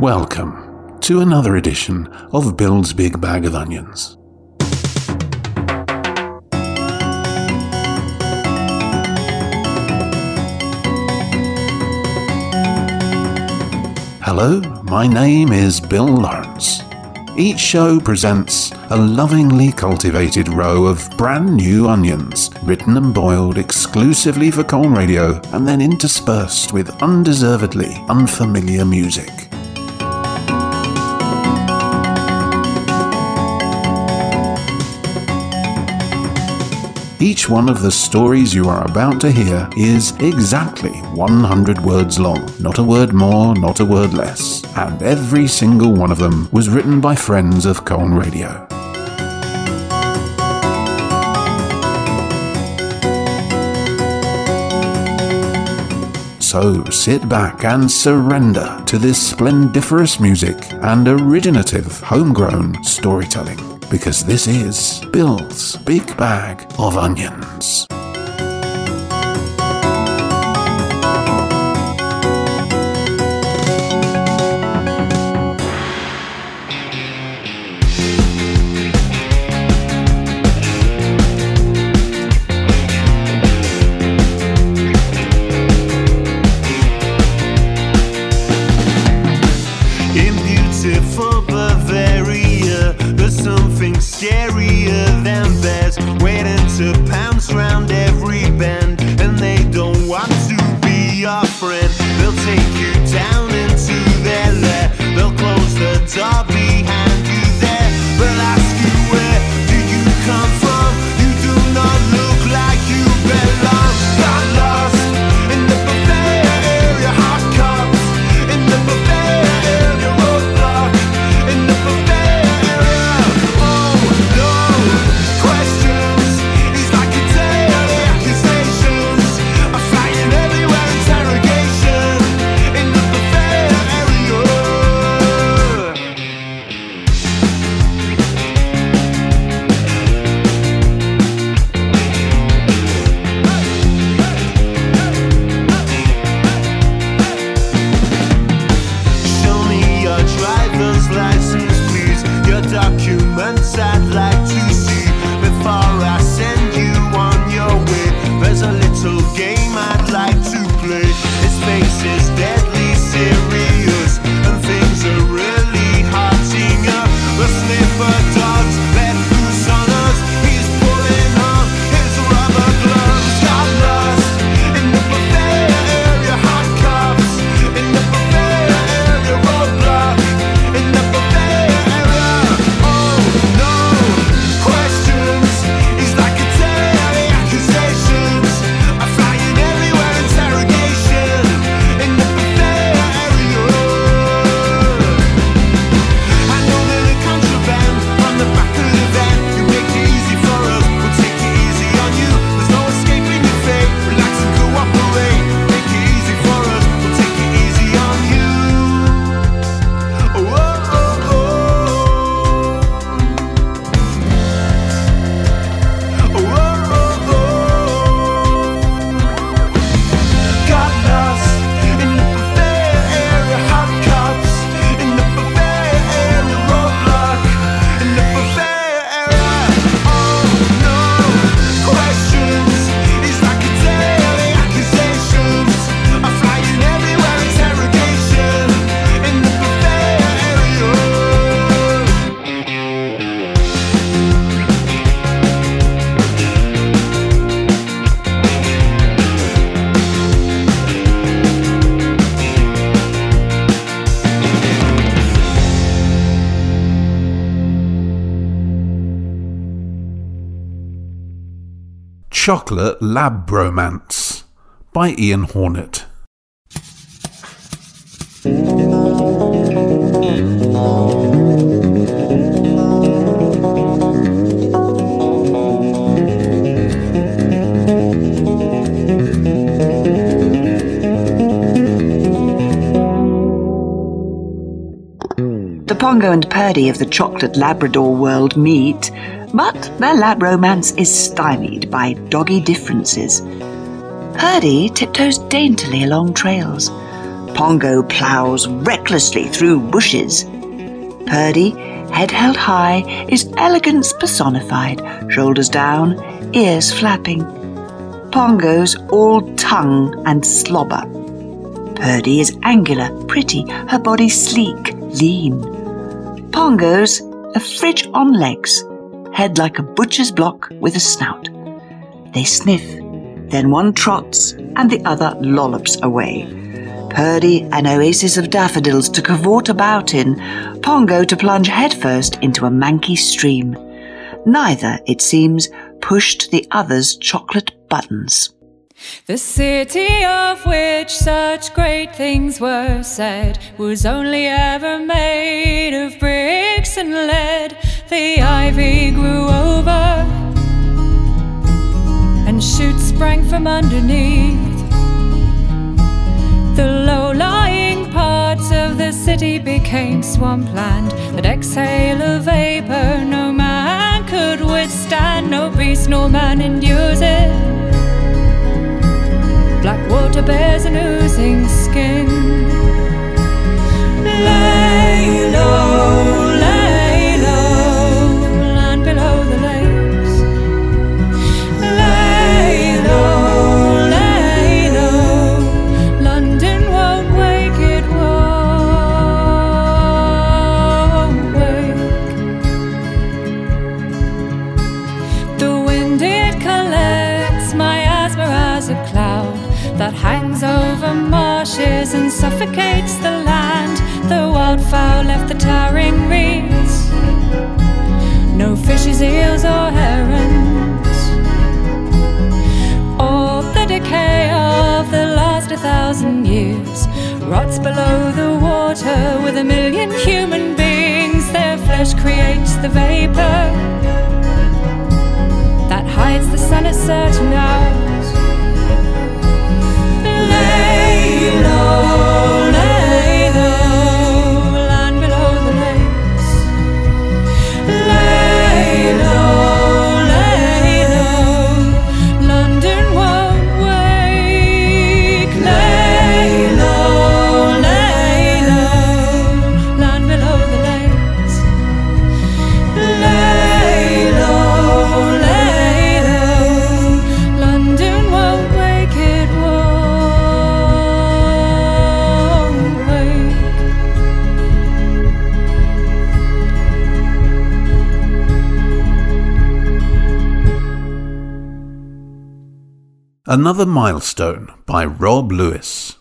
Welcome to another edition of Bill's Big Bag of Onions. Hello, my name is Bill Lawrence. Each show presents a lovingly cultivated row of brand new onions, written and boiled exclusively for Colne Radio and then interspersed with undeservedly unfamiliar music. Each one of the stories you are about to hear is exactly 100 words long, not a word more, not a word less. And every single one of them was written by friends of Colne Radio. So sit back and surrender to this splendiferous music and originative homegrown storytelling because this is Bill's Big Bag of Onions. Chocolate Lab Bromance by Ian Hornet. The Pongo and Purdy of the chocolate Labrador world meet but their lab romance is stymied by doggy differences. Purdy tiptoes daintily along trails. Pongo ploughs recklessly through bushes. Purdy, head held high, is elegance personified, shoulders down, ears flapping. Pongo's all tongue and slobber. Purdy is angular, pretty, her body sleek, lean. Pongo's a fridge on legs, head like a butcher's block with a snout. They sniff, then one trots and the other lollops away. Purdy, an oasis of daffodils to cavort about in, Pongo to plunge headfirst into a manky stream. Neither, it seems, pushed the other's chocolate buttons. The city of which such great things were said was only ever made of bricks and lead. The ivy grew over and shoots sprang from underneath. The low lying parts of the city became swampland that exhale a vapor no man could withstand, no beast nor man endures it. Black water bears an oozing skin. Lay low, suffocates the land. The wildfowl left the towering reeds. No fishes, eels, or herons. All the decay of the last a thousand years rots below the water with a million human beings. Their flesh creates the vapor that hides the sun at certain hours. Lay low, Another Milestone by Rob Lewis.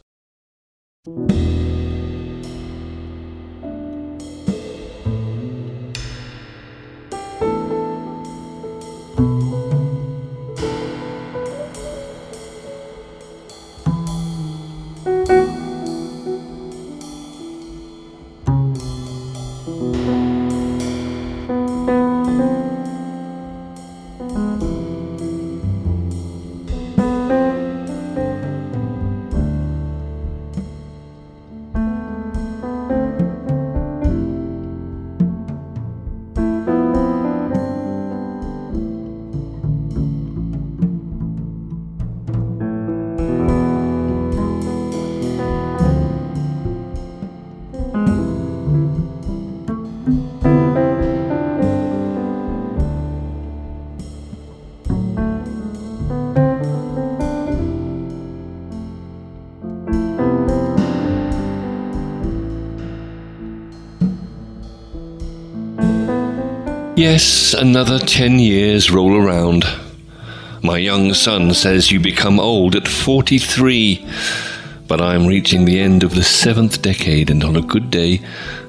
Yes, another ten years roll around. My young son says you become old at 43, but I'm reaching the end of the seventh decade and on a good day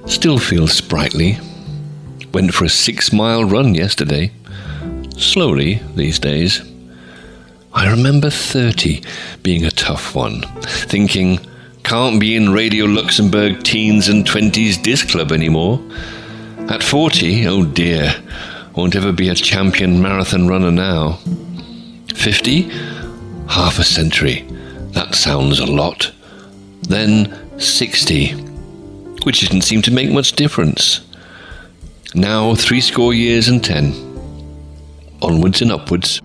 still feel sprightly. Went for a six mile run yesterday. Slowly these days. I remember 30 being a tough one, thinking, can't be in Radio Luxembourg teens and 20s disc club anymore. At 40, oh dear, won't ever be a champion marathon runner now. 50? Half a century. That sounds a lot. Then 60, which didn't seem to make much difference. Now three score years and ten. Onwards and upwards.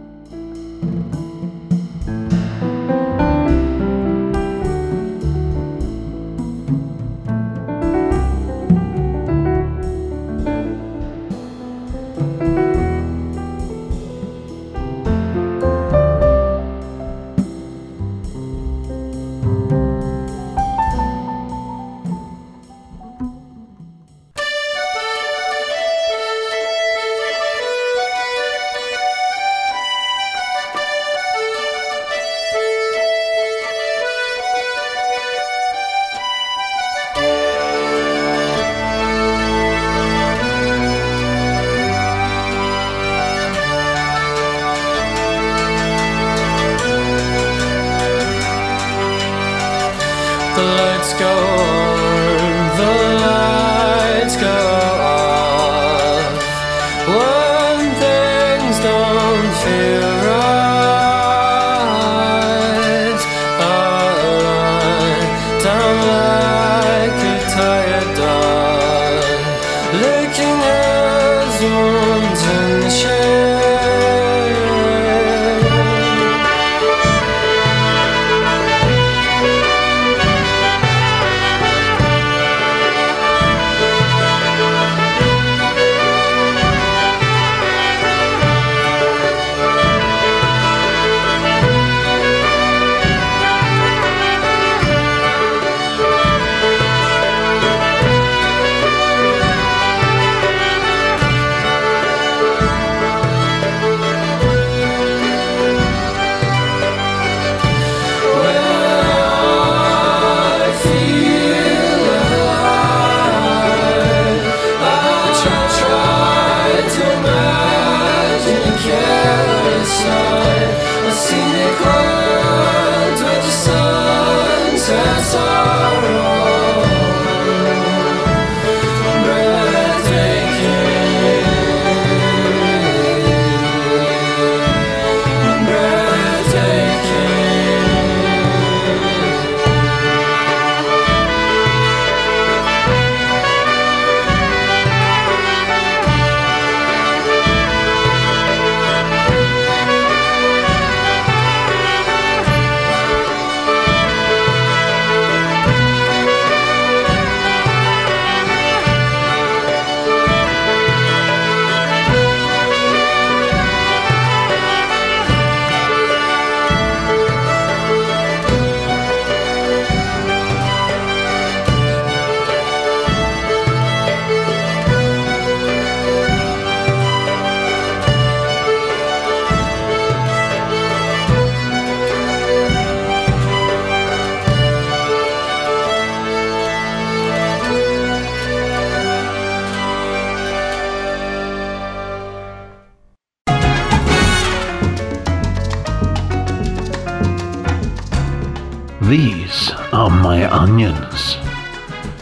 These are my onions.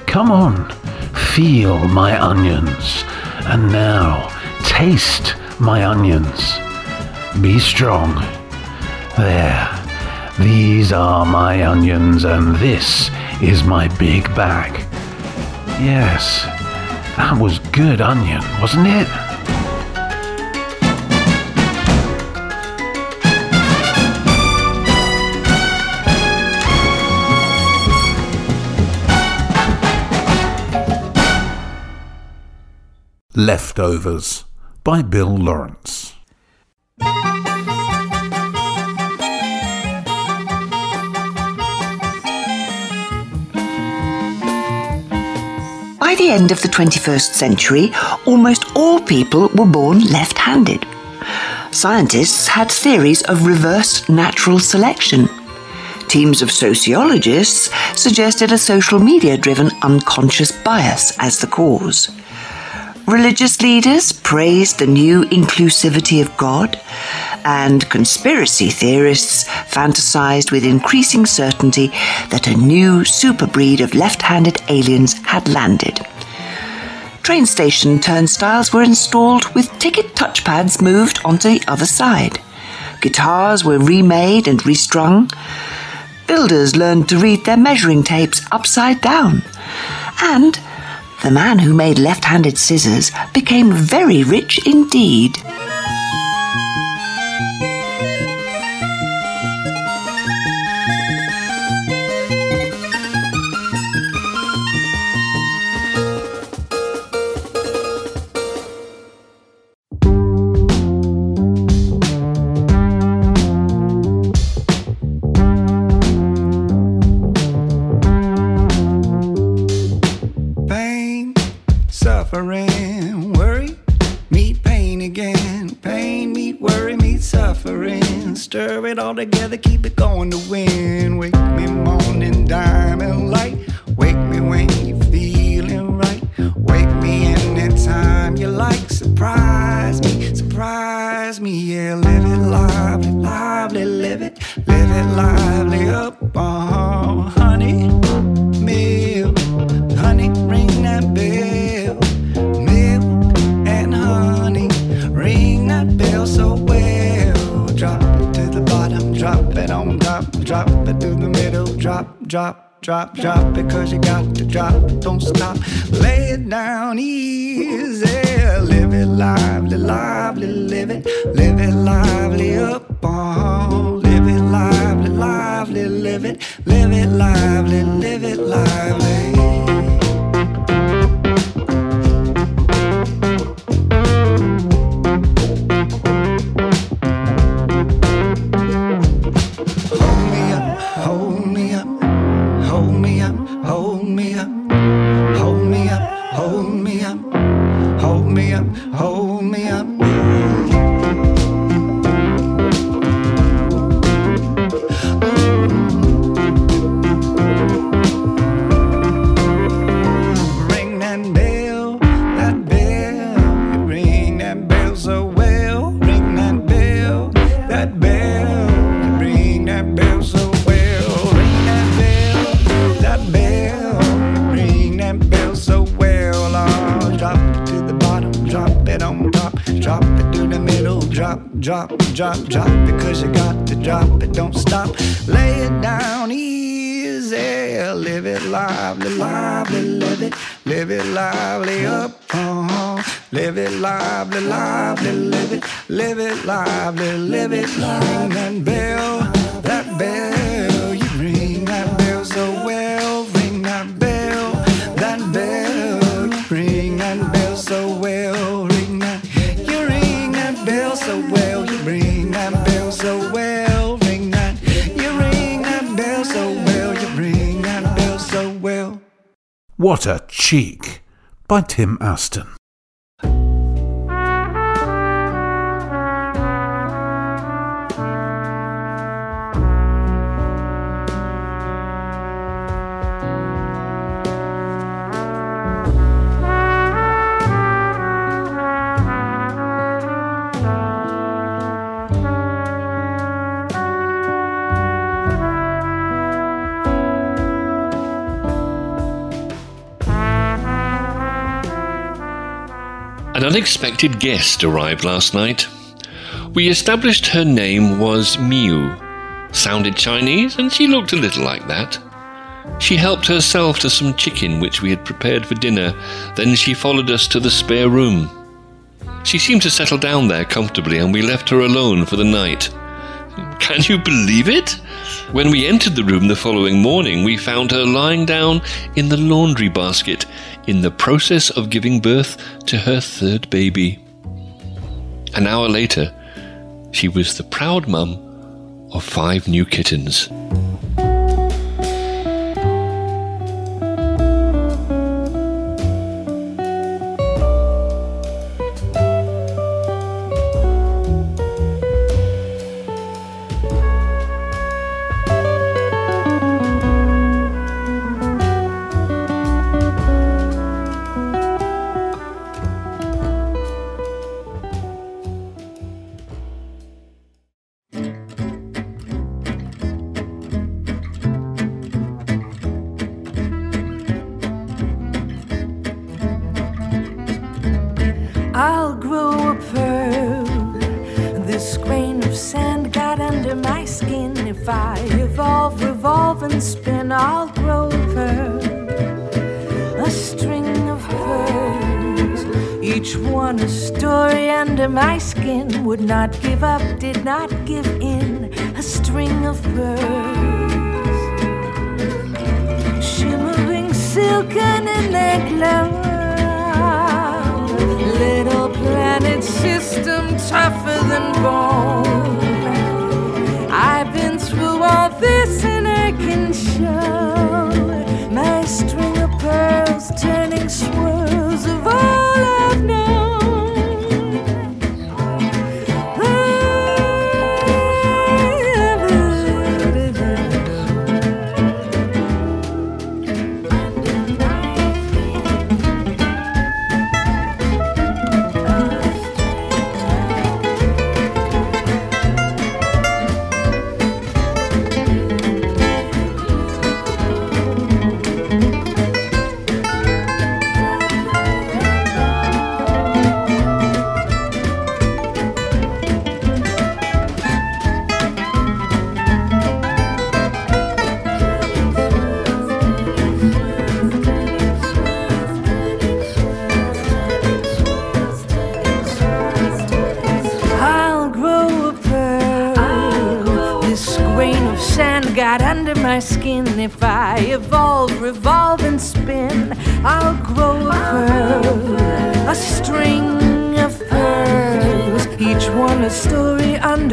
Come on, feel my onions. And now, taste my onions. Be strong. There. These are my onions, and this is my big bag. Yes, that was good onion, wasn't it? Leftovers by Bill Lawrence. By the end of the 21st century, almost all people were born left handed. Scientists had theories of reverse natural selection. Teams of sociologists suggested a social media driven unconscious bias as the cause. Religious leaders praised the new inclusivity of God, and conspiracy theorists fantasized with increasing certainty that a new superbreed of left handed aliens had landed. Train station turnstiles were installed with ticket touchpads moved onto the other side. Guitars were remade and restrung. Builders learned to read their measuring tapes upside down. And the man who made left handed scissors became very rich indeed. Drop, drop, drop. Because you got to drop it, don't stop. Lay it down easy, live it lively, lively, live it, live it lively up. Oh, live it lively, lively, live it, live it lively, live it. Ring that bell, that bell, so well. Ring that, you ring that bell so well. You ring that bell so well. What a Cheek by Tim Aston. An unexpected guest arrived last night. We established her name was Miu. Sounded Chinese, and she looked a little like that. She helped herself to some chicken which we had prepared for dinner, then she followed us to the spare room. She seemed to settle down there comfortably, and we left her alone for the night. Can you believe it? When we entered the room the following morning, we found her lying down in the laundry basket in the process of giving birth to her third baby. An hour later, she was the proud mum of five new kittens.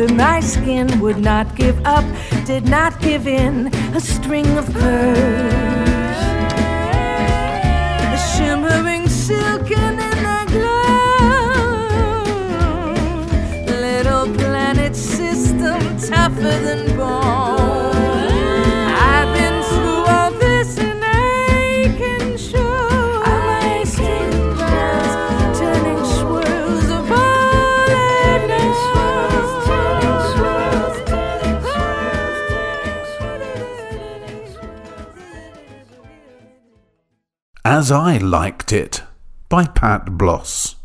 Under my skin. Would not give up, did not give in. A string of pearls, a shimmering silken in the glow. Little planet system tougher than bone. As I Liked It by Pat Bloss.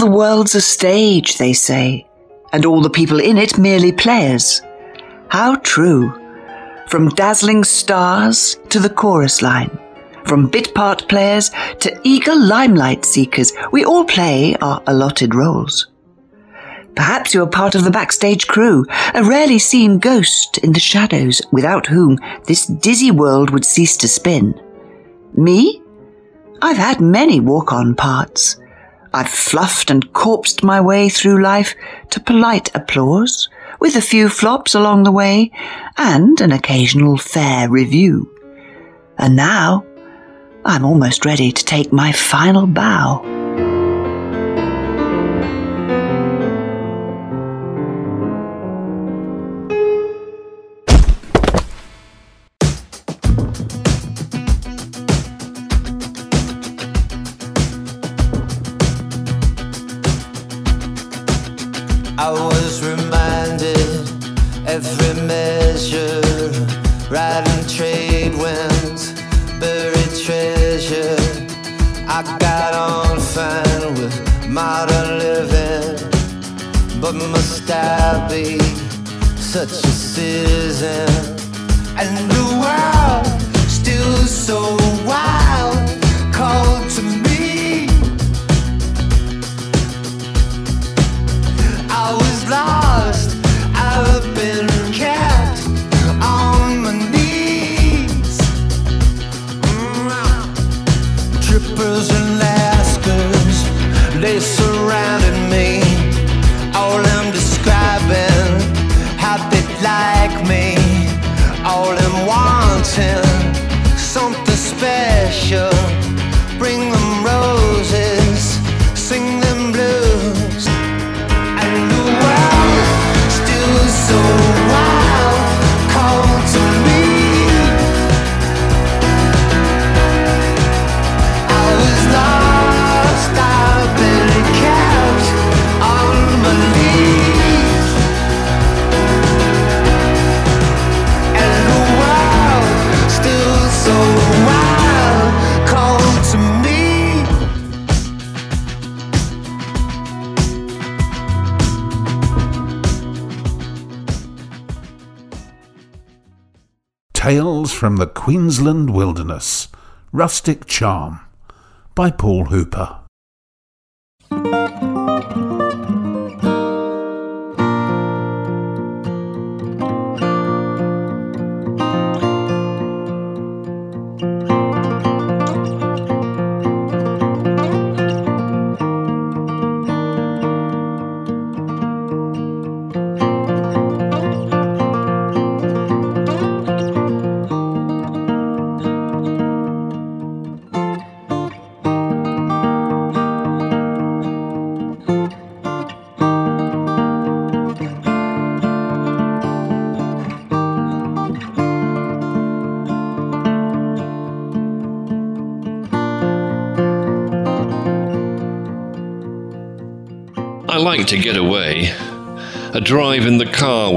The world's a stage, they say, and all the people in it merely players. How true. From dazzling stars to the chorus line, from bit part players to eager limelight seekers, we all play our allotted roles. Perhaps you're part of the backstage crew, a rarely seen ghost in the shadows without whom this dizzy world would cease to spin. Me? I've had many walk on parts. I've fluffed and corpsed my way through life to polite applause, with a few flops along the way, and an occasional fair review. And now, I'm almost ready to take my final bow. Tales from the Queensland Wilderness Rustic Charm by Paul Hooper.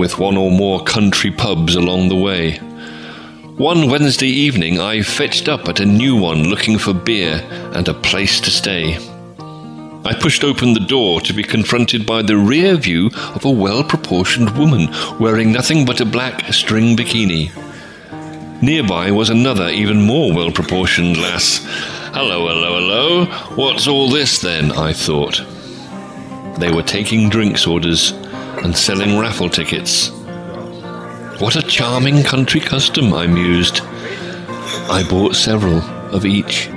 With one or more country pubs along the way. One Wednesday evening, I fetched up at a new one looking for beer and a place to stay. I pushed open the door to be confronted by the rear view of a well proportioned woman wearing nothing but a black string bikini. Nearby was another, even more well proportioned lass. Hello, hello, hello. What's all this then? I thought. They were taking drinks orders and selling raffle tickets. What a charming country custom, I mused. I bought several of each.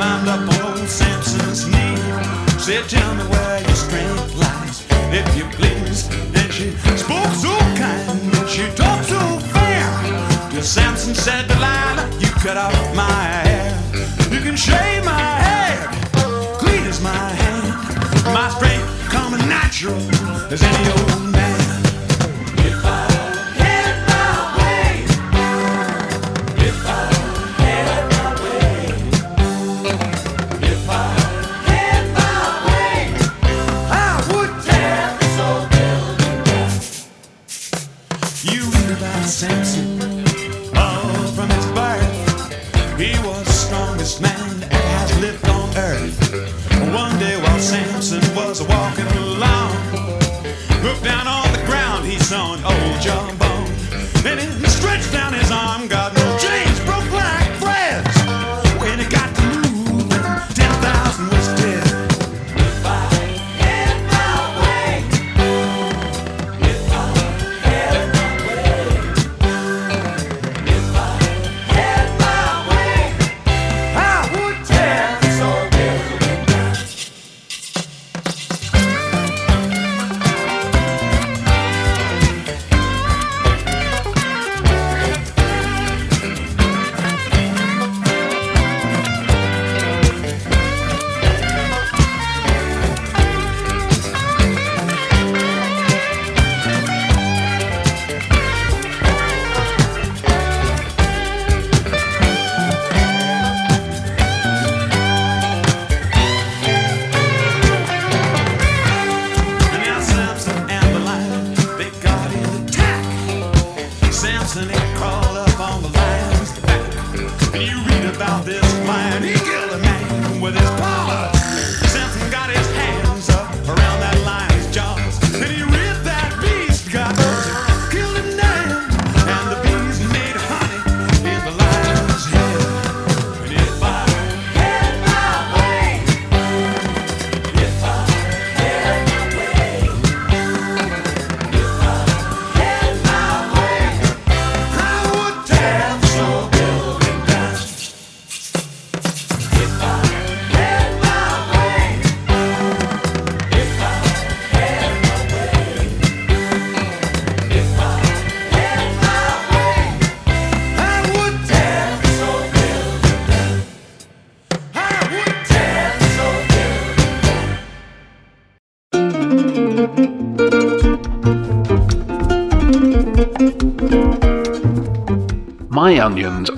Climbed up on Samson's knee. Said, tell me where your strength lies, if you please. And she spoke so kind, and she talked so fair. Till Samson said, Delilah, you cut off my hair. You can shave my head, clean as my hand. My strength coming natural as any old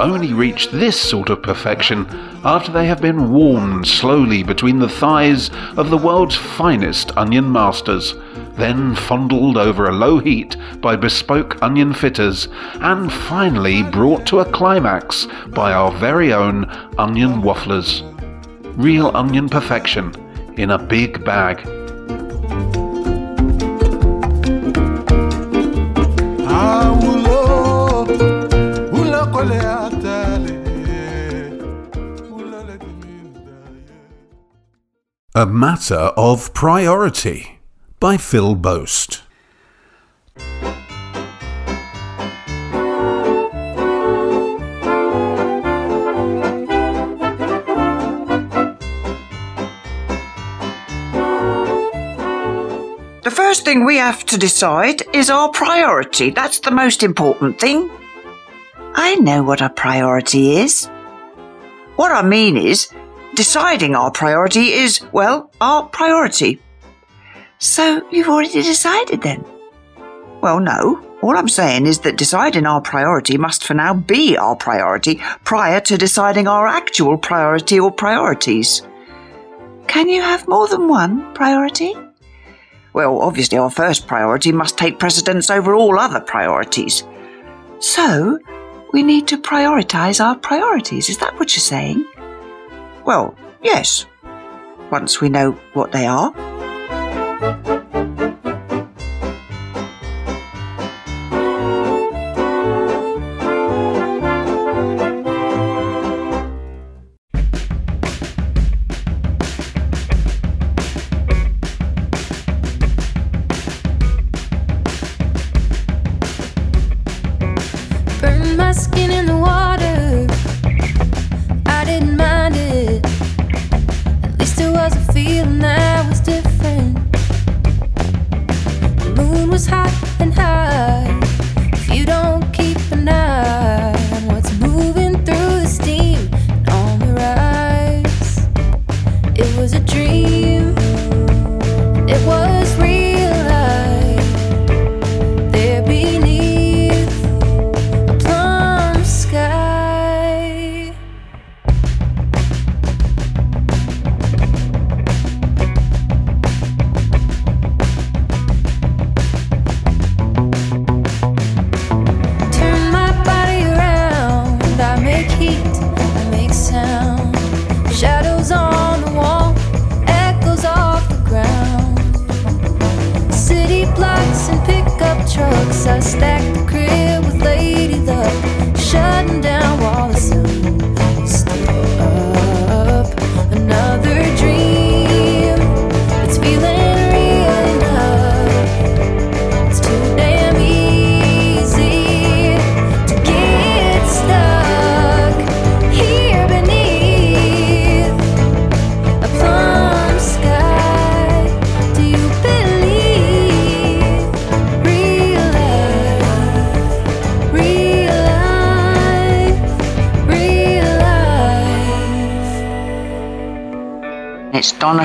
only reach this sort of perfection after they have been warmed slowly between the thighs of the world's finest onion masters, then fondled over a low heat by bespoke onion fitters, and finally brought to a climax by our very own onion wafflers. Real onion perfection in a big bag. A Matter of Priority by Phil Boast. The first thing we have to decide is our priority. That's the most important thing. I know what a priority is. What I mean is, deciding our priority is, well, our priority. So you've already decided then? Well, no. All I'm saying is that deciding our priority must for now be our priority prior to deciding our actual priority or priorities. Can you have more than one priority? Well, obviously, our first priority must take precedence over all other priorities. So, we need to prioritize our priorities. Is that what you're saying? Well, yes. Once we know what they are.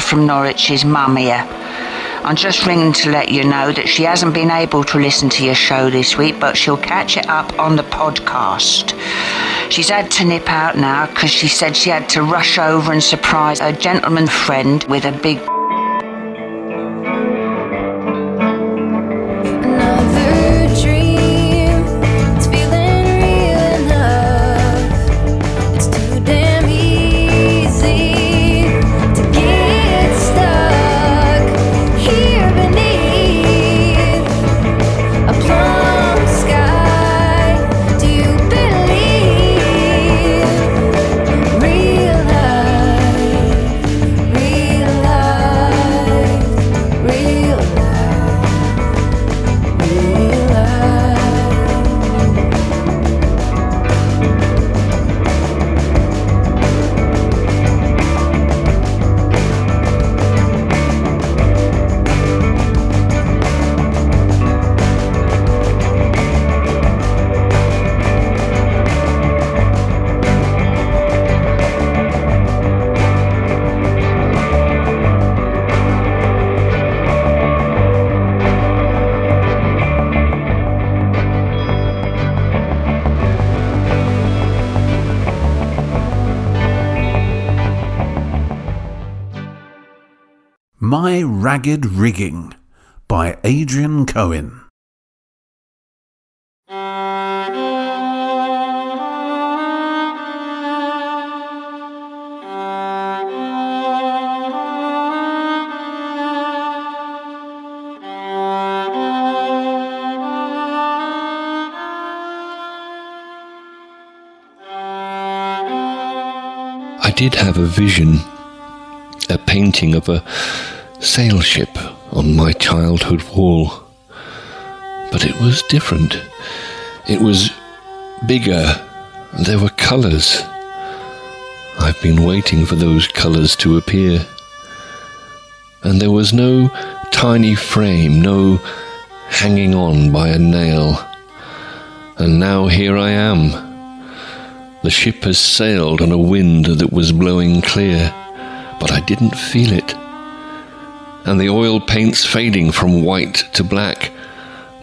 From Norwich's mum here. I'm just ringing to let you know that she hasn't been able to listen to your show this week, but she'll catch it up on the podcast. She's had to nip out now because she said she had to rush over and surprise a gentleman friend with a big Ragged Rigging by Adrian Cohen. I did have a vision, a painting of a sail ship on my childhood wall. But it was different. It was bigger. There were colours. I've been waiting for those colours to appear. And there was no tiny frame, no hanging on by a nail. And now here I am. The ship has sailed on a wind that was blowing clear, but I didn't feel it. And the oil paint's fading from white to black,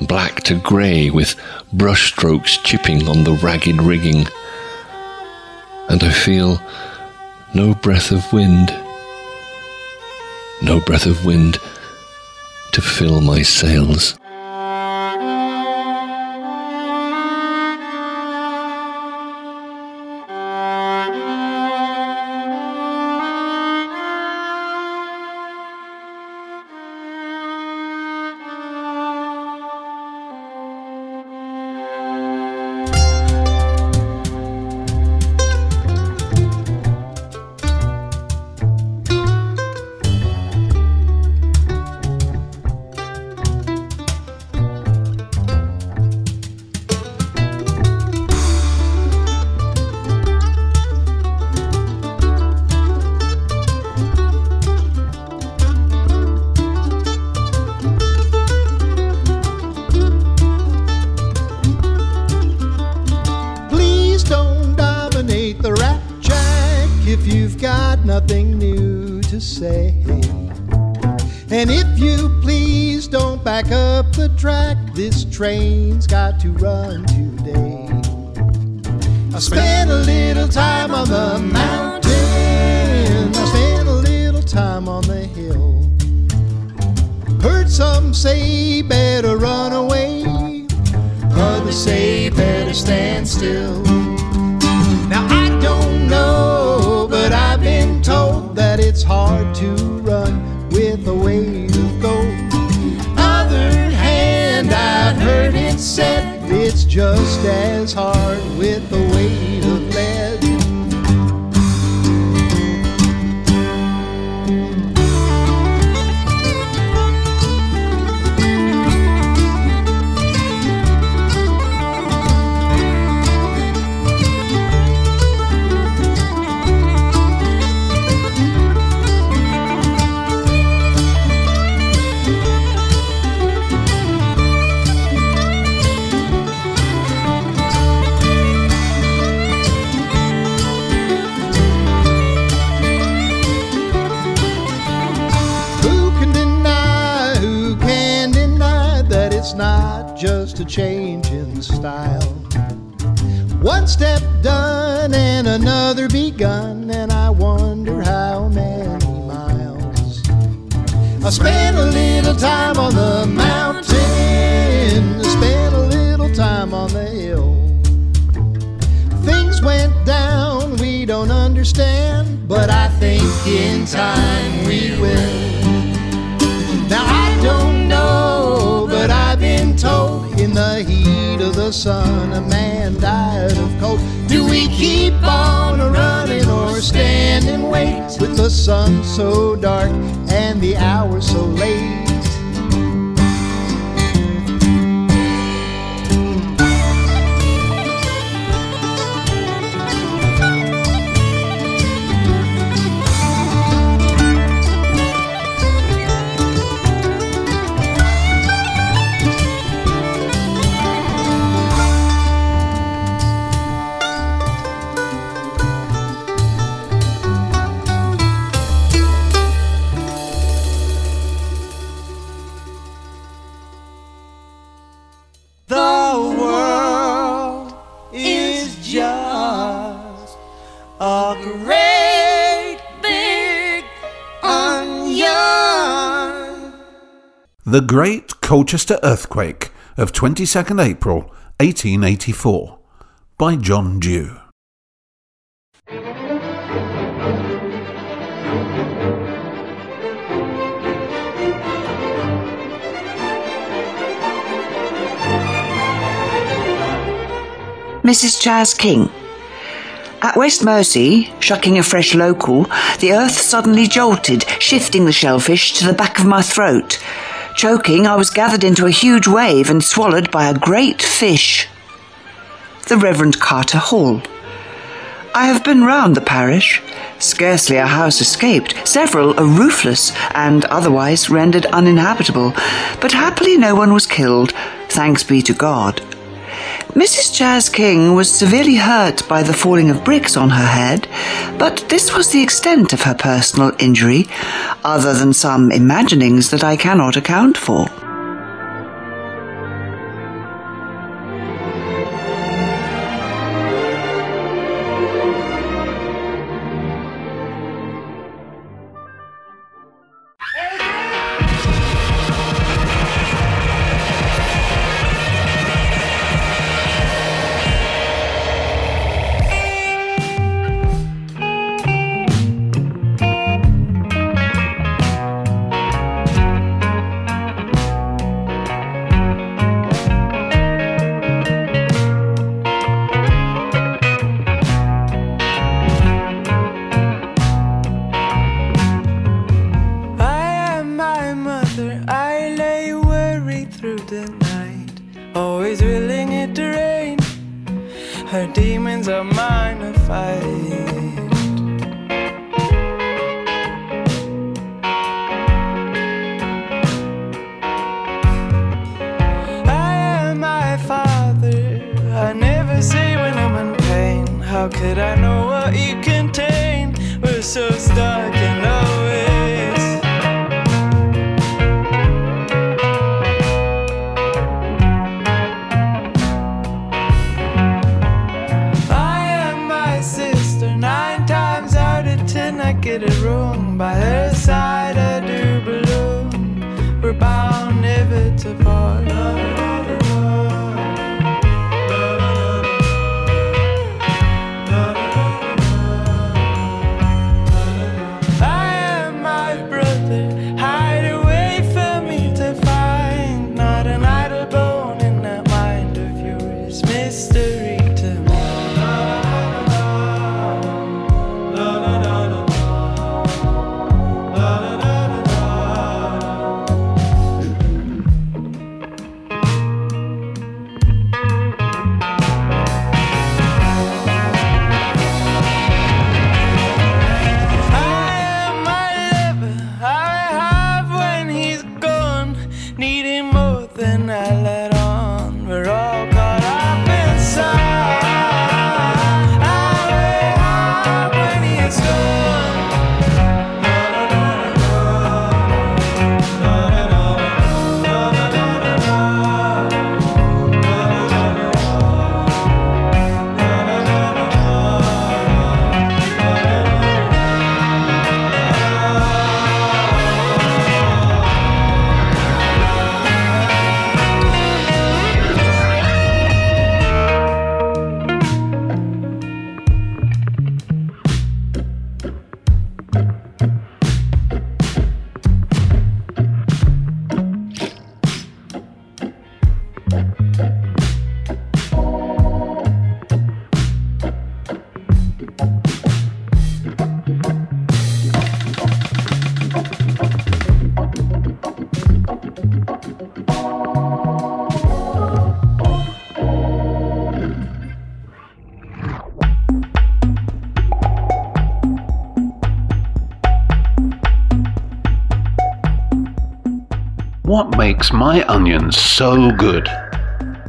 black to grey, with brushstrokes chipping on the ragged rigging. And I feel no breath of wind, no breath of wind to fill my sails. A change in style? One step done and another begun, and I wonder how many miles. I spent a little time on the mountain, I spent a little time on the hill. Things went down we don't understand, but I think in time we will. Now I don't know, but I've been told a man died of cold. Do we keep on running or stand and wait with the sun so dark and the hour so late? The Great Colchester Earthquake of 22nd April 1884 by John Dew. Mrs. Chas King. At West Mersea, shucking a fresh local, the earth suddenly jolted, shifting the shellfish to the back of my throat. Choking, I was gathered into a huge wave and swallowed by a great fish. The Reverend Carter Hall. I have been round the parish. Scarcely a house escaped. Several are roofless and otherwise rendered uninhabitable. But happily no one was killed, thanks be to God. Mrs. Chas King was severely hurt by the falling of bricks on her head, but this was the extent of her personal injury, other than some imaginings that I cannot account for. Makes my onions so good?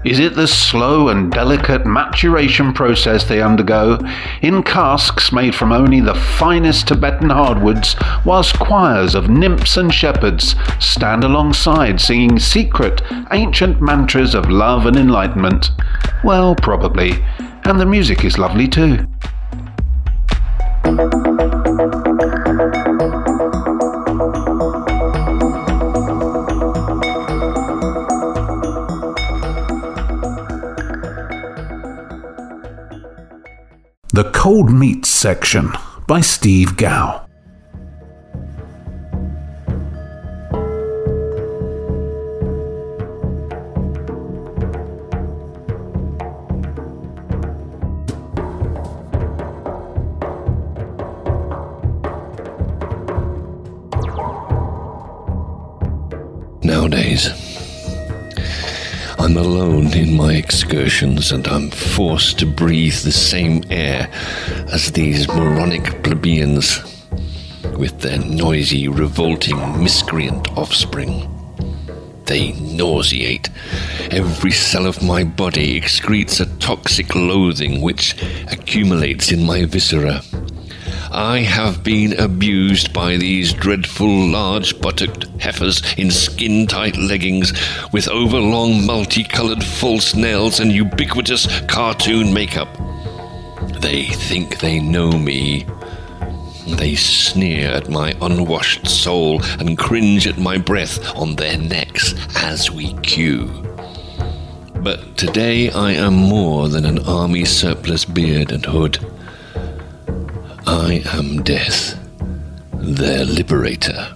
Is it the slow and delicate maturation process they undergo in casks made from only the finest Tibetan hardwoods, whilst choirs of nymphs and shepherds stand alongside singing secret, ancient mantras of love and enlightenment? Well, probably. And the music is lovely too. Cold Meats section by Steve Gow. And I'm forced to breathe the same air as these moronic plebeians with their noisy, revolting, miscreant offspring. They nauseate. Every cell of my body excretes a toxic loathing which accumulates in my viscera. I have been abused by these dreadful large buttocked heifers in skin tight leggings with overlong multicolored false nails and ubiquitous cartoon makeup. They think they know me. They sneer at my unwashed soul and cringe at my breath on their necks as we queue. But today I am more than an army surplus beard and hood. I am death, their liberator.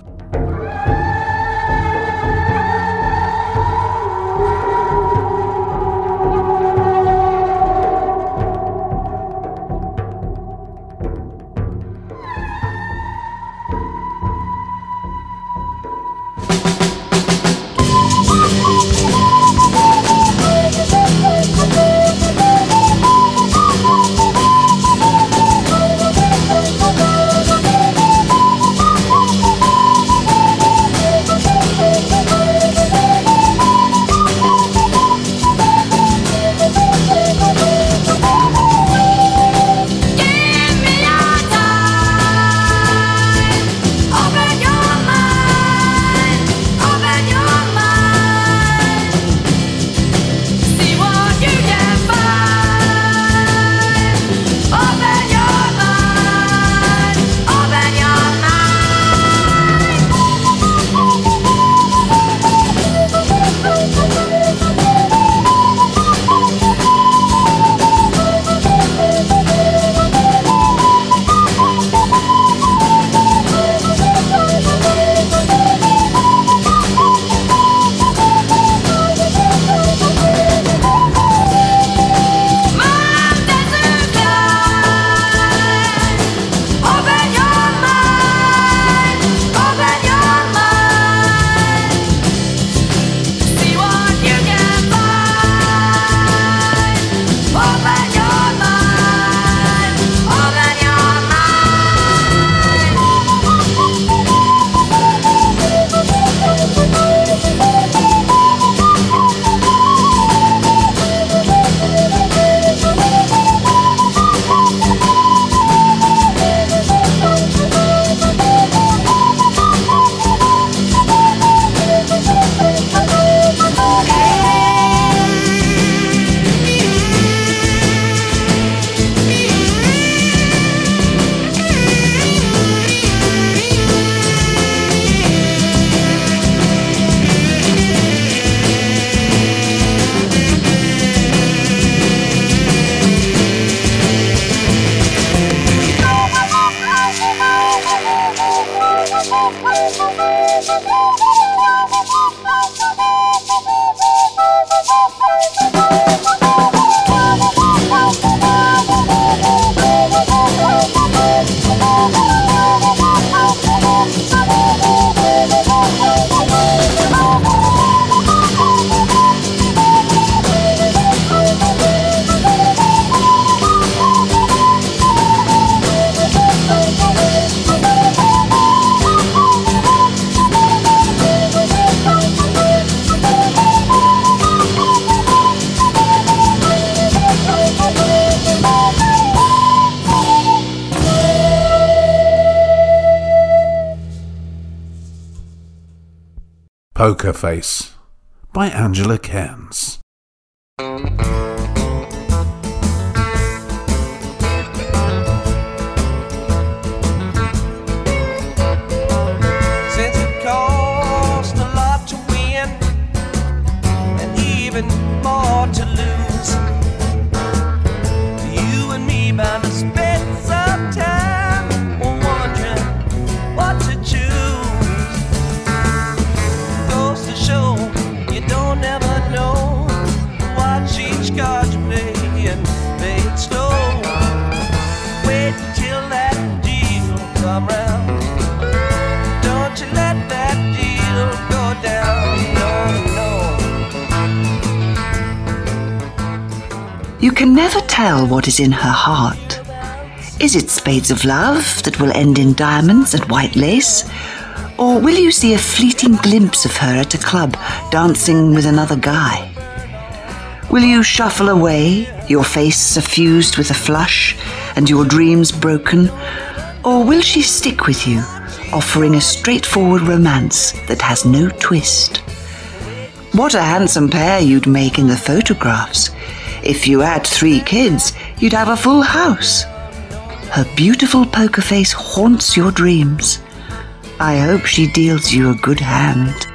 Poker Face by Angela Cairns. can never tell what is in her heart. Is it spades of love that will end in diamonds and white lace? Or will you see a fleeting glimpse of her at a club dancing with another guy? Will you shuffle away, your face suffused with a flush and your dreams broken? Or will she stick with you, offering a straightforward romance that has no twist? What a handsome pair you'd make in the photographs! If you had three kids, you'd have a full house. Her beautiful poker face haunts your dreams. I hope she deals you a good hand.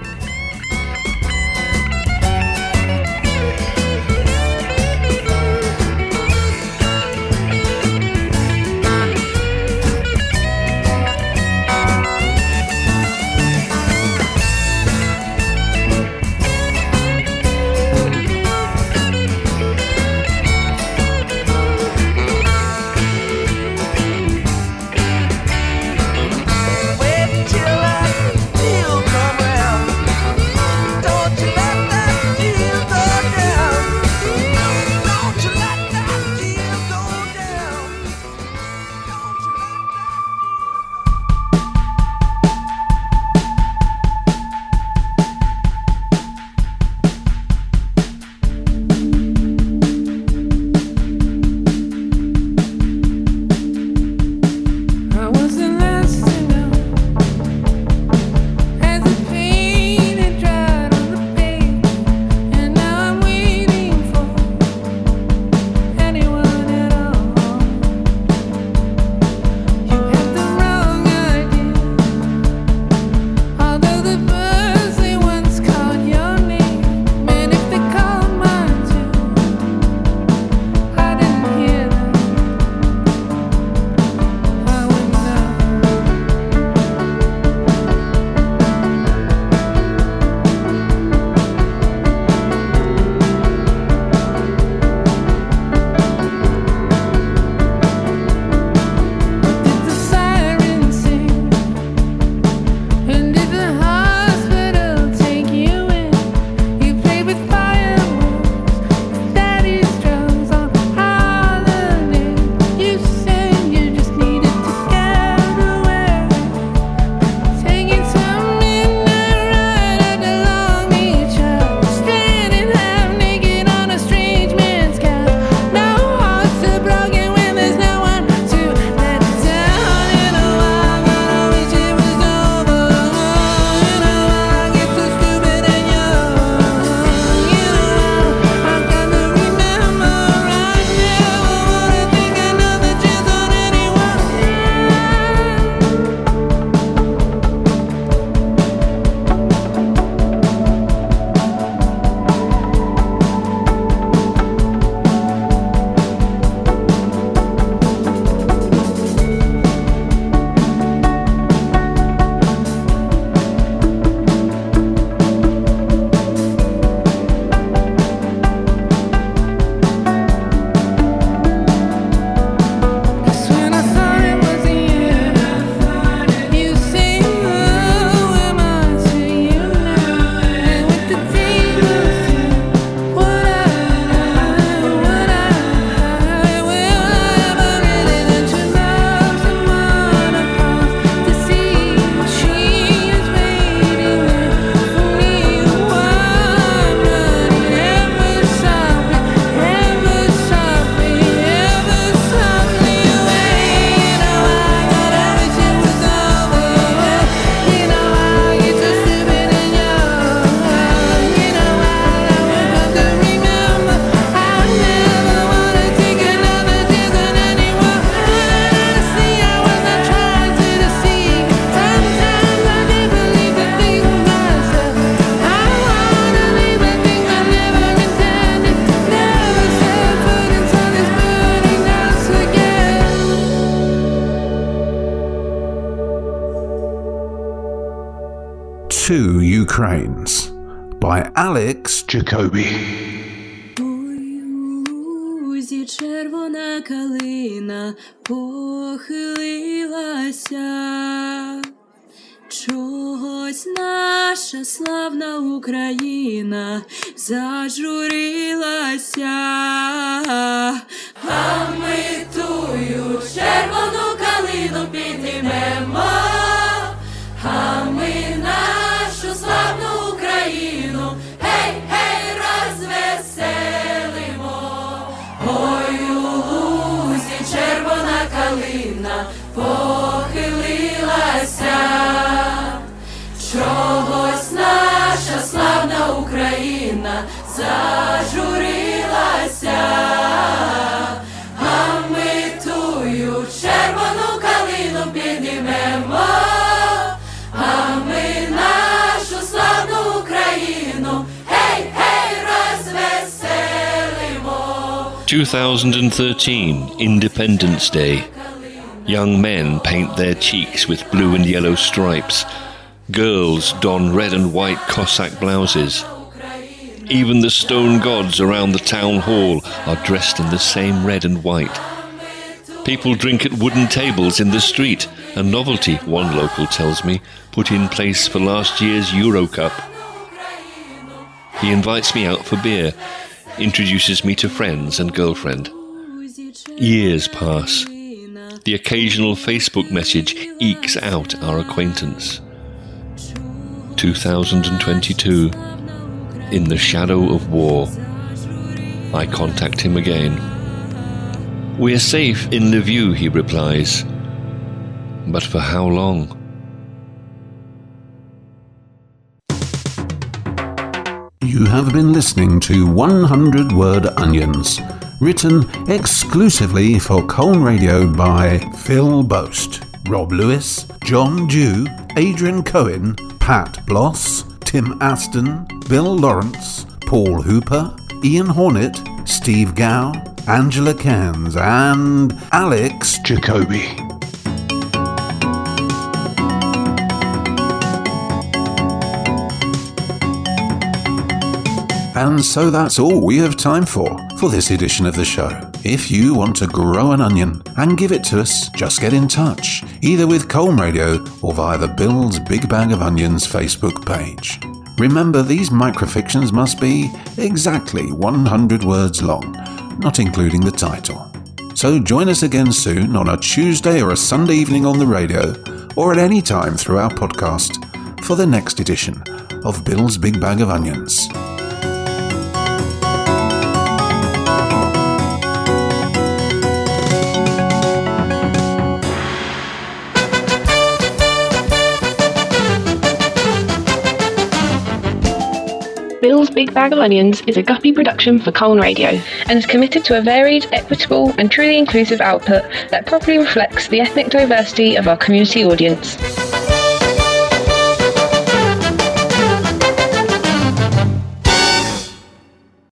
Two Ukraines by Alex Jacoby. Червона калина похилилася, чогось наша славна Україна зажурилася, а ми тую червону калину підіймемо, а ми на славну Україну, гей, гей, розвеселимо. Ой, у лузі червона калина похилилася, чогось наша славна Україна зажурилася, 2013 Independence Day. Young men paint their cheeks with blue and yellow stripes. Girls don red and white Cossack blouses. Even the stone gods around the town hall are dressed in the same red and white. People drink at wooden tables in the street, a novelty, one local tells me, put in place for last year's Euro Cup. He invites me out for beer, introduces me to friends and girlfriend. Years pass. The occasional Facebook message ekes out our acquaintance. 2022. In the shadow of war. I contact him again. We're safe in Lviv, he replies. But for how long? You have been listening to 100 Word Onions, written exclusively for Colne Radio by Phil Boast, Rob Lewis, John Dew, Adrian Cohen, Pat Bloss, Tim Aston, Bill Lawrence, Paul Hooper, Ian Hornet, Steve Gow, Angela Cairns, and Alex Jacoby. And so that's all we have time for for this edition of the show. If you want to grow an onion and give it to us, just get in touch, either with Colne Radio or via the Bill's Big Bag of Onions Facebook page. Remember, these microfictions must be exactly 100 words long, not including the title. So join us again soon on a Tuesday or a Sunday evening on the radio, or at any time through our podcast, for the next edition of Bill's Big Bag of Onions. Bill's Big Bag of Onions is a guppy production for Colne Radio and is committed to a varied, equitable, and truly inclusive output that properly reflects the ethnic diversity of our community audience.